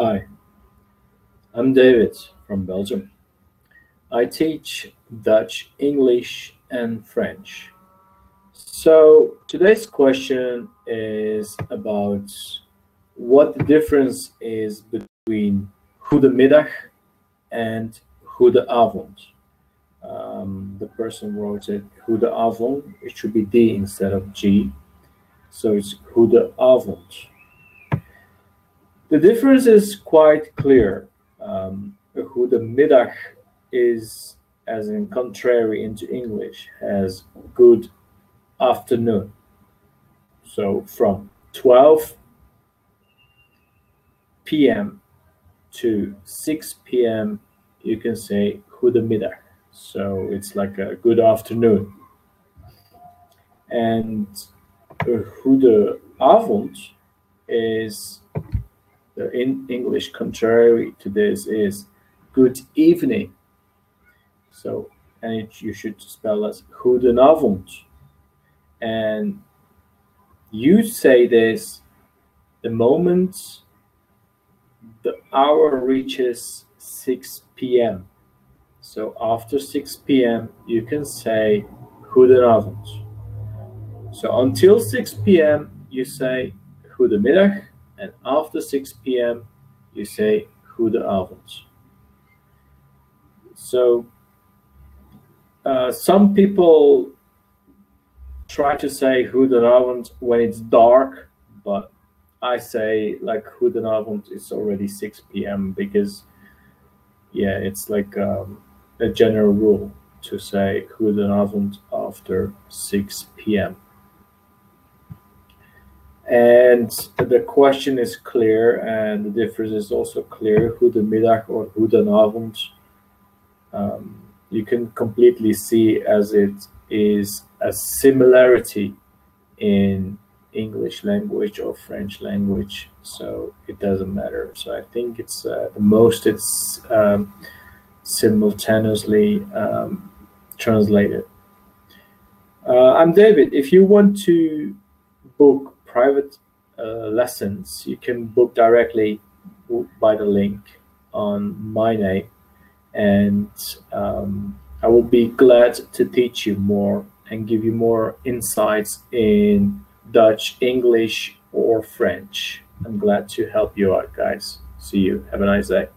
Hi, I'm David from Belgium. I teach Dutch, English, and French. So today's question is about what the difference is between goedemiddag and goedenavond. Um, the person wrote it goedenavond. It should be D instead of G. So it's goedenavond. The difference is quite clear. Um, goedemiddag is, as in contrary into English, has good afternoon. So from 12 p.m. to 6 p.m., you can say goedemiddag. So it's like a good afternoon. And goedenavond is the in English contrary to this is good evening. So, and it, you should spell as goedenavond. And you say this the moment the hour reaches 6 p.m. So after 6 p.m., you can say goedenavond. So until 6 p.m., you say goedemiddag, and after 6 p.m., you say goedenavond. So uh, some people try to say goedenavond when it's dark, but I say like goedenavond is already 6 p.m. because yeah, it's like um, a general rule to say goedenavond after 6 p.m. And the question is clear, and the difference is also clear. Goedemiddag or goedenavond. Um, you can completely see as it is a similarity in English language or French language, so it doesn't matter. So I think it's uh, the most it's um, simultaneously um, translated. Uh, I'm David. If you want to book private uh, lessons, you can book directly by the link on my name, and um, I will be glad to teach you more and give you more insights in Dutch, English, or French. I'm glad to help you out, guys. See you. Have a nice day.